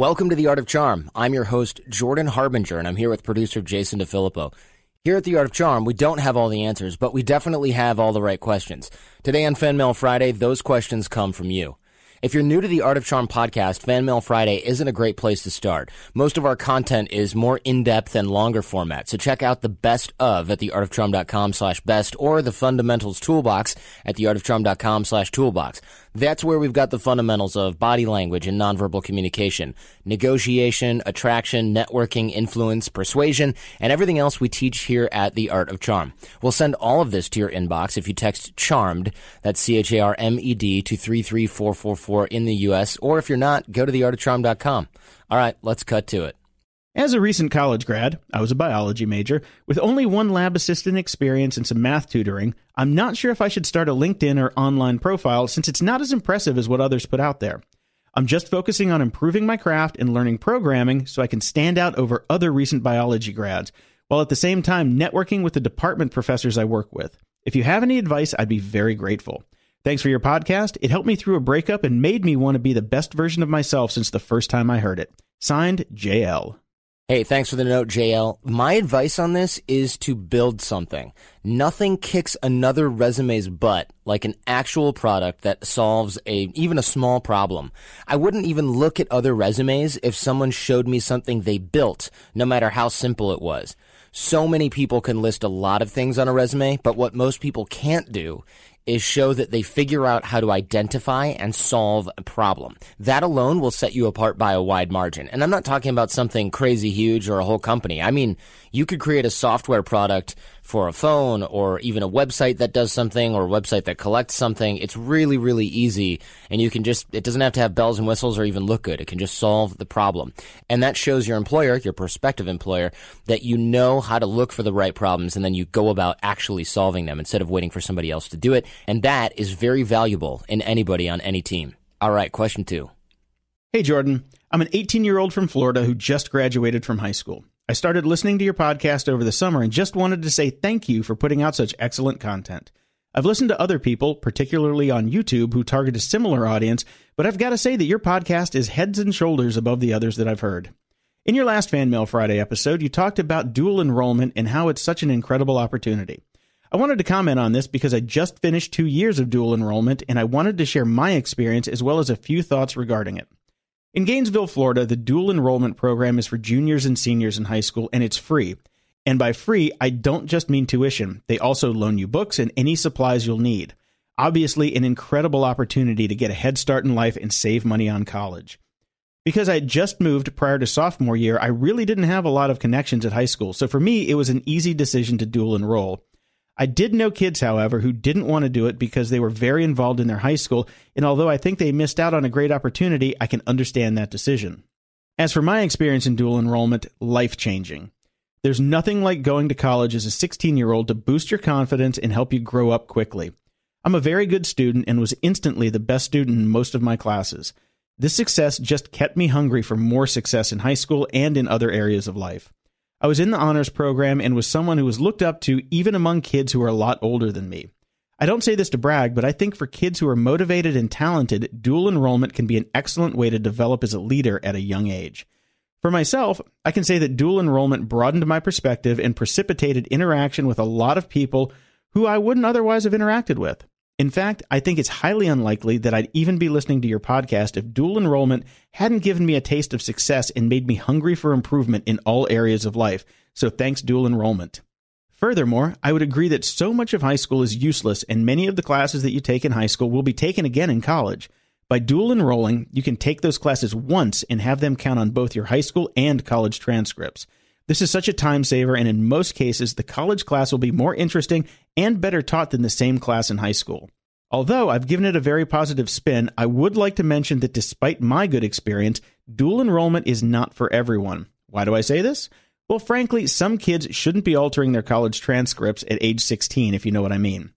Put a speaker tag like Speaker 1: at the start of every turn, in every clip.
Speaker 1: Welcome to The Art of Charm. I'm your host, Jordan Harbinger, and I'm here with producer Jason DeFilippo. Here at The Art of Charm, we don't have all the answers, but we definitely have all the right questions. Today on Fan Mail Friday, those questions come from you. If you're new to the Art of Charm podcast, Fan Mail Friday isn't a great place to start. Most of our content is more in-depth and longer format, so check out the best of at theartofcharm.com slash best or the fundamentals toolbox at theartofcharm.com slash toolbox. That's where we've got the fundamentals of body language and nonverbal communication, negotiation, attraction, networking, influence, persuasion, and everything else we teach here at The Art of Charm. We'll send all of this to your inbox if you text CHARMED, that's C-H-A-R-M-E-D, to 33444 in the U.S., or if you're not, go to theartofcharm.com. All right, let's cut to it.
Speaker 2: As a recent college grad, I was a biology major, with only one lab assistant experience and some math tutoring. I'm not sure if I should start a LinkedIn or online profile since it's not as impressive as what others put out there. I'm just focusing on improving my craft and learning programming so I can stand out over other recent biology grads, while at the same time networking with the department professors I work with. If you have any advice, I'd be very grateful. Thanks for your podcast. It helped me through a breakup and made me want to be the best version of myself since the first time I heard it. Signed, JL.
Speaker 1: Hey, thanks for the note, JL. My advice on this is to build something. Nothing kicks another resume's butt like an actual product that solves a, even a small problem. I wouldn't even look at other resumes if someone showed me something they built, no matter how simple it was. So many people can list a lot of things on a resume, but what most people can't do is show that they figure out how to identify and solve a problem. That alone will set you apart by a wide margin. And I'm not talking about something crazy huge or a whole company. I mean, you could create a software product for a phone or even a website that does something or a website that collects something. It's really, really easy. And you can just, it doesn't have to have bells and whistles or even look good. It can just solve the problem. And that shows your employer, your prospective employer, that you know how to look for the right problems and then you go about actually solving them instead of waiting for somebody else to do it. And that is very valuable in anybody on any team. All right, question two.
Speaker 2: Hey, Jordan. I'm an 18 year old from Florida who just graduated from high school. I started listening to your podcast over the summer and just wanted to say thank you for putting out such excellent content. I've listened to other people, particularly on YouTube, who target a similar audience, but I've got to say that your podcast is heads and shoulders above the others that I've heard. In your last Fan Mail Friday episode, you talked about dual enrollment and how it's such an incredible opportunity. I wanted to comment on this because I just finished two years of dual enrollment and I wanted to share my experience as well as a few thoughts regarding it. In Gainesville, Florida, the dual enrollment program is for juniors and seniors in high school, and it's free. And by free, I don't just mean tuition. They also loan you books and any supplies you'll need. Obviously, an incredible opportunity to get a head start in life and save money on college. Because I had just moved prior to sophomore year, I really didn't have a lot of connections at high school, so for me, it was an easy decision to dual enroll. I did know kids, however, who didn't want to do it because they were very involved in their high school, and although I think they missed out on a great opportunity, I can understand that decision. As for my experience in dual enrollment, life changing. There's nothing like going to college as a 16 year old to boost your confidence and help you grow up quickly. I'm a very good student and was instantly the best student in most of my classes. This success just kept me hungry for more success in high school and in other areas of life. I was in the honors program and was someone who was looked up to even among kids who are a lot older than me. I don't say this to brag, but I think for kids who are motivated and talented, dual enrollment can be an excellent way to develop as a leader at a young age. For myself, I can say that dual enrollment broadened my perspective and precipitated interaction with a lot of people who I wouldn't otherwise have interacted with. In fact, I think it's highly unlikely that I'd even be listening to your podcast if dual enrollment hadn't given me a taste of success and made me hungry for improvement in all areas of life. So thanks, dual enrollment. Furthermore, I would agree that so much of high school is useless, and many of the classes that you take in high school will be taken again in college. By dual enrolling, you can take those classes once and have them count on both your high school and college transcripts. This is such a time saver, and in most cases, the college class will be more interesting and better taught than the same class in high school. Although I've given it a very positive spin, I would like to mention that despite my good experience, dual enrollment is not for everyone. Why do I say this? Well, frankly, some kids shouldn't be altering their college transcripts at age 16, if you know what I mean.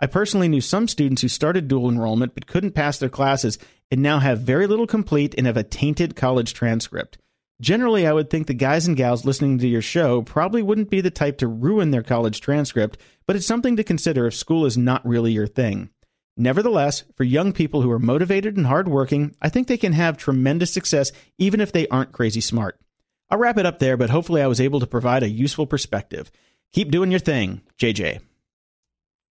Speaker 2: I personally knew some students who started dual enrollment but couldn't pass their classes and now have very little complete and have a tainted college transcript. Generally, I would think the guys and gals listening to your show probably wouldn't be the type to ruin their college transcript, but it's something to consider if school is not really your thing. Nevertheless, for young people who are motivated and hardworking, I think they can have tremendous success even if they aren't crazy smart. I'll wrap it up there, but hopefully I was able to provide a useful perspective. Keep doing your thing, JJ.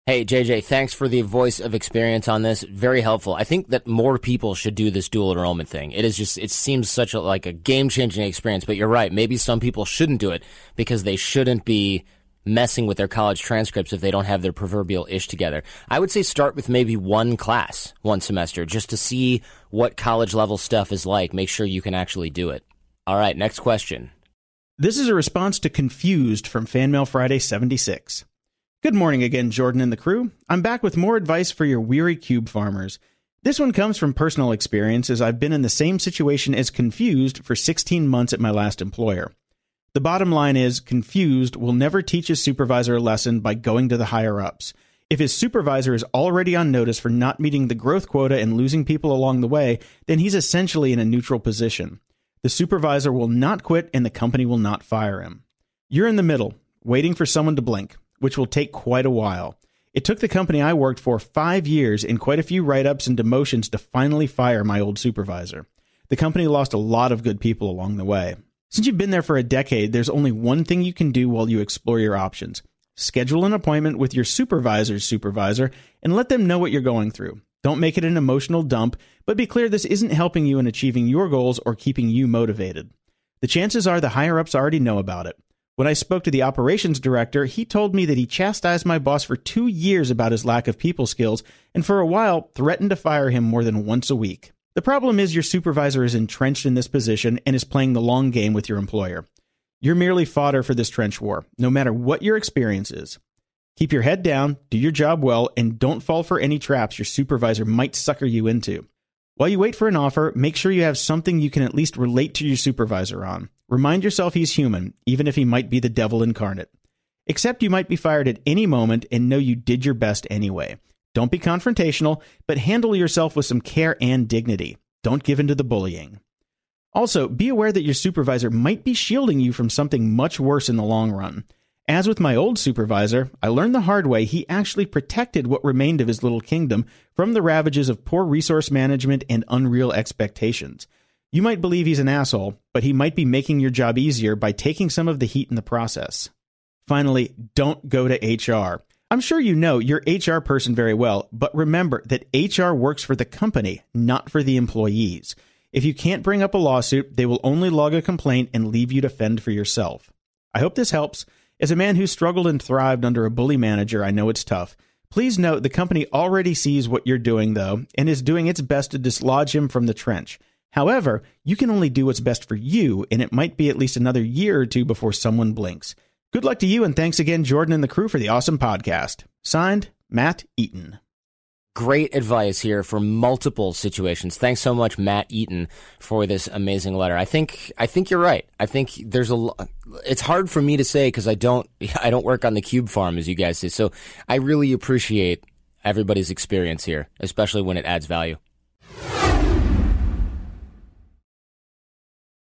Speaker 1: Hey, JJ, thanks for the voice of experience on this. Very helpful. I think that more people should do this dual enrollment thing. It is just, it seems such a, like a game changing experience, but you're right. Maybe some people shouldn't do it because they shouldn't be messing with their college transcripts if they don't have their proverbial ish together. I would say start with maybe one class, one semester, just to see what college level stuff is like. Make sure you can actually do it. All right, next question.
Speaker 2: This is a response to Confused from Fanmail Friday 76. Good morning again, Jordan and the crew. I'm back with more advice for your weary cube farmers. This one comes from personal experience as I've been in the same situation as Confused for 16 months at my last employer. The bottom line is Confused will never teach his supervisor a lesson by going to the higher ups. If his supervisor is already on notice for not meeting the growth quota and losing people along the way, then he's essentially in a neutral position. The supervisor will not quit and the company will not fire him. You're in the middle, waiting for someone to blink which will take quite a while. It took the company I worked for five years and quite a few write ups and demotions to finally fire my old supervisor. The company lost a lot of good people along the way. Since you've been there for a decade, there's only one thing you can do while you explore your options. Schedule an appointment with your supervisor's supervisor and let them know what you're going through. Don't make it an emotional dump, but be clear this isn't helping you in achieving your goals or keeping you motivated. The chances are the higher ups already know about it. When I spoke to the operations director, he told me that he chastised my boss for two years about his lack of people skills, and for a while threatened to fire him more than once a week. The problem is your supervisor is entrenched in this position and is playing the long game with your employer. You're merely fodder for this trench war, no matter what your experience is. Keep your head down, do your job well, and don't fall for any traps your supervisor might sucker you into. While you wait for an offer, make sure you have something you can at least relate to your supervisor on. Remind yourself he's human, even if he might be the devil incarnate. Accept you might be fired at any moment and know you did your best anyway. Don't be confrontational, but handle yourself with some care and dignity. Don't give in to the bullying. Also, be aware that your supervisor might be shielding you from something much worse in the long run. As with my old supervisor, I learned the hard way he actually protected what remained of his little kingdom from the ravages of poor resource management and unreal expectations. You might believe he's an asshole, but he might be making your job easier by taking some of the heat in the process. Finally, don't go to HR. I'm sure you know your HR person very well, but remember that HR works for the company, not for the employees. If you can't bring up a lawsuit, they will only log a complaint and leave you to fend for yourself. I hope this helps. As a man who struggled and thrived under a bully manager, I know it's tough. Please note the company already sees what you're doing, though, and is doing its best to dislodge him from the trench. However, you can only do what's best for you, and it might be at least another year or two before someone blinks. Good luck to you, and thanks again, Jordan and the crew, for the awesome podcast. Signed, Matt Eaton.
Speaker 1: Great advice here for multiple situations. Thanks so much, Matt Eaton, for this amazing letter. I think I think you're right. I think there's a. It's hard for me to say because I don't I don't work on the cube farm as you guys say. So I really appreciate everybody's experience here, especially when it adds value.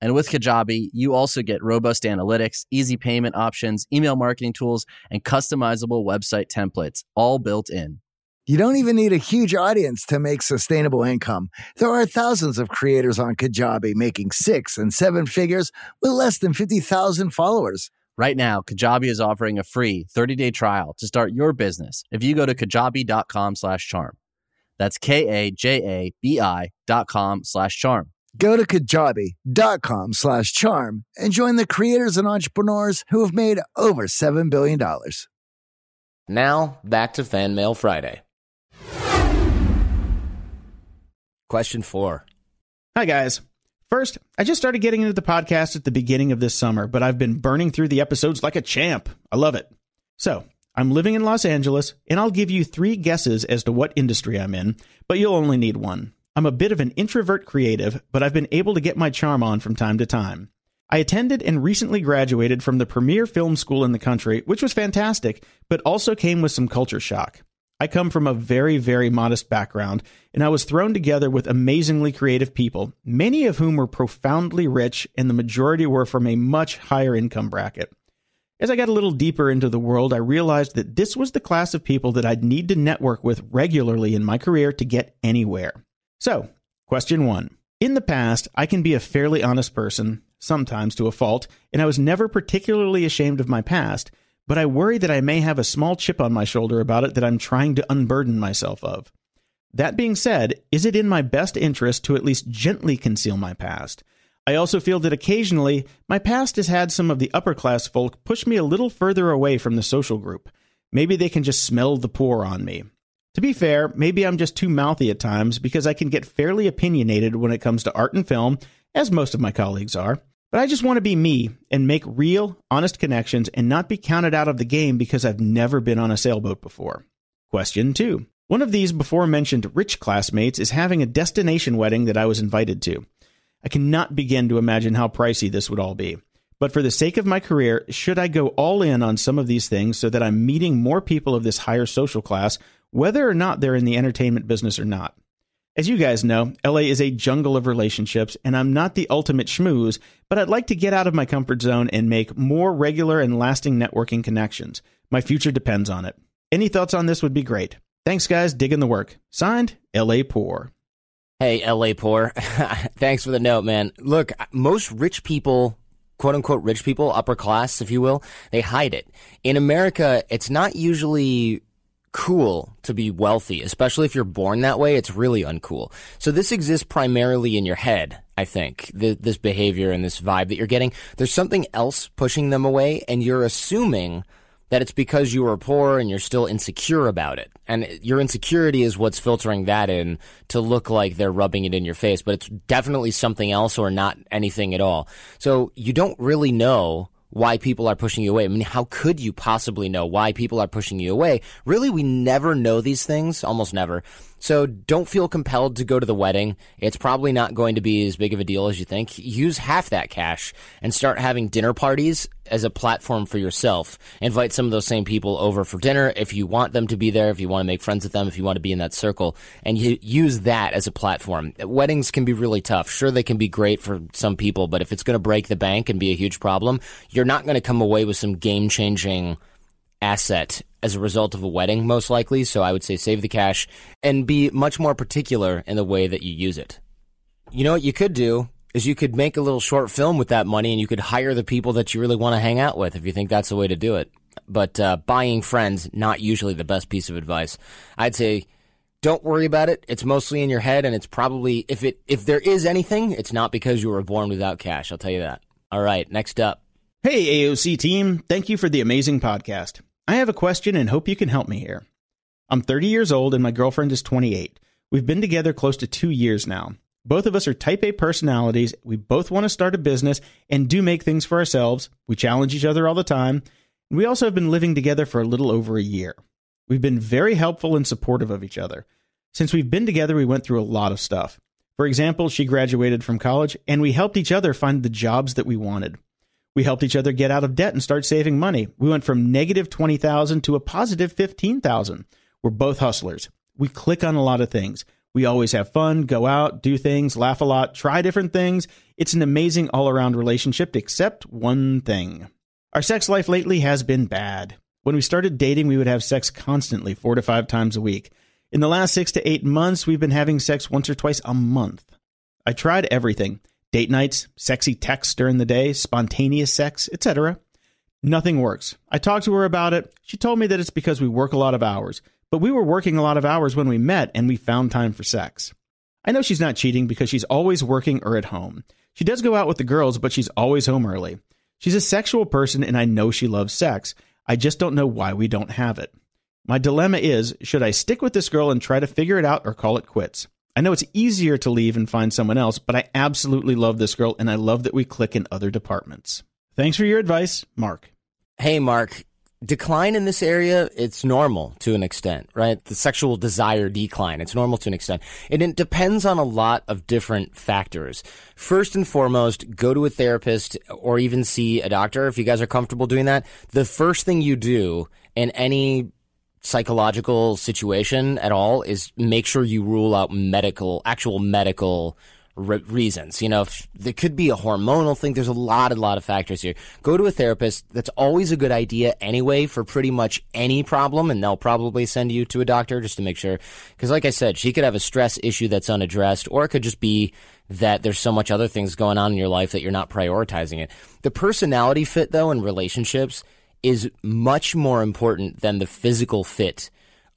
Speaker 3: And with Kajabi, you also get robust analytics, easy payment options, email marketing tools, and customizable website templates, all built in.
Speaker 4: You don't even need a huge audience to make sustainable income. There are thousands of creators on Kajabi making six and seven figures with less than 50,000 followers.
Speaker 3: Right now, Kajabi is offering a free 30-day trial to start your business if you go to kajabi.com slash charm. That's K-A-J-A-B-I dot com slash charm.
Speaker 4: Go to kajabi.com slash charm and join the creators and entrepreneurs who have made over $7 billion.
Speaker 1: Now, back to Fan Mail Friday. Question four.
Speaker 2: Hi, guys. First, I just started getting into the podcast at the beginning of this summer, but I've been burning through the episodes like a champ. I love it. So, I'm living in Los Angeles, and I'll give you three guesses as to what industry I'm in, but you'll only need one. I'm a bit of an introvert creative, but I've been able to get my charm on from time to time. I attended and recently graduated from the premier film school in the country, which was fantastic, but also came with some culture shock. I come from a very, very modest background, and I was thrown together with amazingly creative people, many of whom were profoundly rich, and the majority were from a much higher income bracket. As I got a little deeper into the world, I realized that this was the class of people that I'd need to network with regularly in my career to get anywhere. So, question one. In the past, I can be a fairly honest person, sometimes to a fault, and I was never particularly ashamed of my past, but I worry that I may have a small chip on my shoulder about it that I'm trying to unburden myself of. That being said, is it in my best interest to at least gently conceal my past? I also feel that occasionally my past has had some of the upper class folk push me a little further away from the social group. Maybe they can just smell the poor on me. To be fair, maybe I'm just too mouthy at times because I can get fairly opinionated when it comes to art and film, as most of my colleagues are. But I just want to be me and make real, honest connections and not be counted out of the game because I've never been on a sailboat before. Question two. One of these before mentioned rich classmates is having a destination wedding that I was invited to. I cannot begin to imagine how pricey this would all be. But for the sake of my career, should I go all in on some of these things so that I'm meeting more people of this higher social class, whether or not they're in the entertainment business or not? As you guys know, LA is a jungle of relationships, and I'm not the ultimate schmooze, but I'd like to get out of my comfort zone and make more regular and lasting networking connections. My future depends on it. Any thoughts on this would be great. Thanks, guys. Digging the work. Signed, LA Poor.
Speaker 1: Hey, LA Poor. Thanks for the note, man. Look, most rich people quote unquote rich people, upper class, if you will, they hide it. In America, it's not usually cool to be wealthy, especially if you're born that way. It's really uncool. So this exists primarily in your head. I think the, this behavior and this vibe that you're getting, there's something else pushing them away, and you're assuming that it's because you were poor and you're still insecure about it. And your insecurity is what's filtering that in to look like they're rubbing it in your face, but it's definitely something else or not anything at all. So you don't really know why people are pushing you away. I mean, how could you possibly know why people are pushing you away? Really, we never know these things, almost never. So don't feel compelled to go to the wedding. It's probably not going to be as big of a deal as you think. Use half that cash and start having dinner parties as a platform for yourself. Invite some of those same people over for dinner if you want them to be there, if you want to make friends with them, if you want to be in that circle, and you use that as a platform. Weddings can be really tough. Sure, they can be great for some people, but if it's going to break the bank and be a huge problem, you're not going to come away with some game changing asset as a result of a wedding, most likely. So I would say save the cash and be much more particular in the way that you use it. You know what you could do is you could make a little short film with that money and you could hire the people that you really want to hang out with if you think that's the way to do it. But uh, buying friends, not usually the best piece of advice. I'd say don't worry about it. It's mostly in your head, and it's probably if it if there is anything, it's not because you were born without cash. I'll tell you that. All right, next up.
Speaker 2: Hey, AOC team. Thank you for the amazing podcast. I have a question and hope you can help me here. I'm 30 years old and my girlfriend is 28. We've been together close to two years now. Both of us are type A personalities. We both want to start a business and do make things for ourselves. We challenge each other all the time. We also have been living together for a little over a year. We've been very helpful and supportive of each other. Since we've been together, we went through a lot of stuff. For example, she graduated from college and we helped each other find the jobs that we wanted. We helped each other get out of debt and start saving money. We went from negative 20,000 to a positive 15,000. We're both hustlers. We click on a lot of things. We always have fun, go out, do things, laugh a lot, try different things. It's an amazing all around relationship, except one thing. Our sex life lately has been bad. When we started dating, we would have sex constantly, four to five times a week. In the last six to eight months, we've been having sex once or twice a month. I tried everything date nights, sexy texts during the day, spontaneous sex, etc. Nothing works. I talked to her about it. She told me that it's because we work a lot of hours, but we were working a lot of hours when we met and we found time for sex. I know she's not cheating because she's always working or at home. She does go out with the girls, but she's always home early. She's a sexual person and I know she loves sex. I just don't know why we don't have it. My dilemma is should I stick with this girl and try to figure it out or call it quits? I know it's easier to leave and find someone else, but I absolutely love this girl and I love that we click in other departments. Thanks for your advice, Mark.
Speaker 1: Hey, Mark. Decline in this area, it's normal to an extent, right? The sexual desire decline, it's normal to an extent. And it depends on a lot of different factors. First and foremost, go to a therapist or even see a doctor if you guys are comfortable doing that. The first thing you do in any psychological situation at all is make sure you rule out medical, actual medical re- reasons. You know, if there could be a hormonal thing. There's a lot, a lot of factors here. Go to a therapist. That's always a good idea anyway for pretty much any problem, and they'll probably send you to a doctor just to make sure. Because, like I said, she could have a stress issue that's unaddressed, or it could just be that there's so much other things going on in your life that you're not prioritizing it. The personality fit, though, in relationships is much more important than the physical fit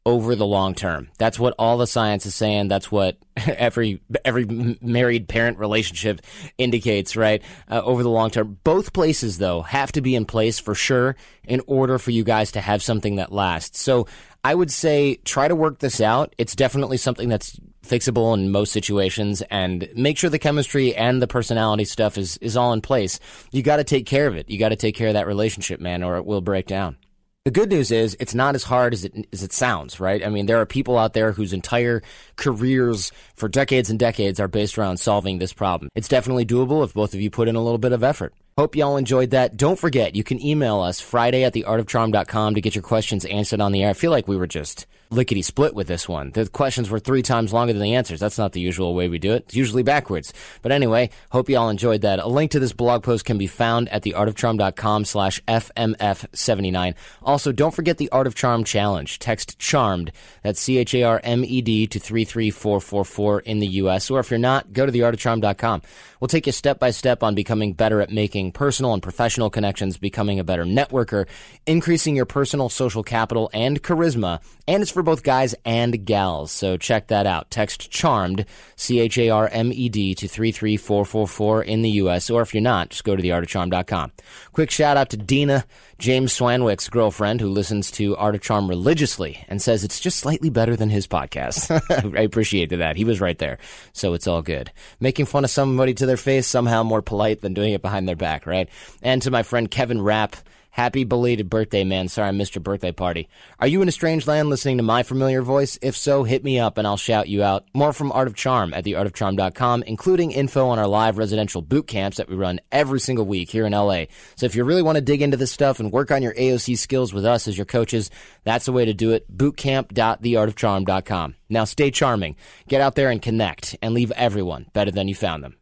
Speaker 1: over the long term. That's what all the science is saying. That's what every every married parent relationship indicates, right? Uh, over the long term. Both places though have to be in place for sure in order for you guys to have something that lasts. So I would say try to work this out. It's definitely something that's fixable in most situations and make sure the chemistry and the personality stuff is, is all in place. You got to take care of it. You got to take care of that relationship, man, or it will break down. The good news is it's not as hard as it as it sounds, right? I mean, there are people out there whose entire careers for decades and decades are based around solving this problem. It's definitely doable if both of you put in a little bit of effort. Hope y'all enjoyed that. Don't forget, you can email us Friday at theartofcharm.com to get your questions answered on the air. I feel like we were just lickety split with this one. The questions were three times longer than the answers. That's not the usual way we do it. It's usually backwards. But anyway, hope you all enjoyed that. A link to this blog post can be found at theartofcharm.com slash FMF79. Also, don't forget the Art of Charm challenge. Text CHARMED, that's C-H-A-R-M-E-D to 33444 in the U.S. Or if you're not, go to theartofcharm.com. We'll take you step by step on becoming better at making personal and professional connections, becoming a better networker, increasing your personal social capital and charisma, and it's for both guys and gals. So check that out. Text CHARMED, C H A R M E D, to 33444 in the U.S. Or if you're not, just go to theartofcharm.com. Quick shout out to Dena, James Swanwick's girlfriend, who listens to Art of Charm religiously and says it's just slightly better than his podcast. I appreciated that. He was right there. So it's all good. Making fun of somebody to their face somehow more polite than doing it behind their back, right? And to my friend Kevin Rapp, Happy belated birthday, man. Sorry I missed your birthday party. Are you in a strange land listening to my familiar voice? If so, hit me up and I'll shout you out. More from Art of Charm at theartofcharm.com, including info on our live residential boot camps that we run every single week here in LA. So if you really want to dig into this stuff and work on your AOC skills with us as your coaches, that's the way to do it. Bootcamp.theartofcharm.com. Now stay charming. Get out there and connect and leave everyone better than you found them.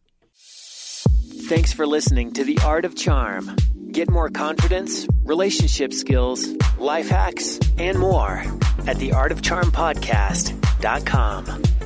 Speaker 5: Thanks for listening to The Art of Charm. Get more confidence, relationship skills, life hacks, and more at theartofcharmpodcast.com.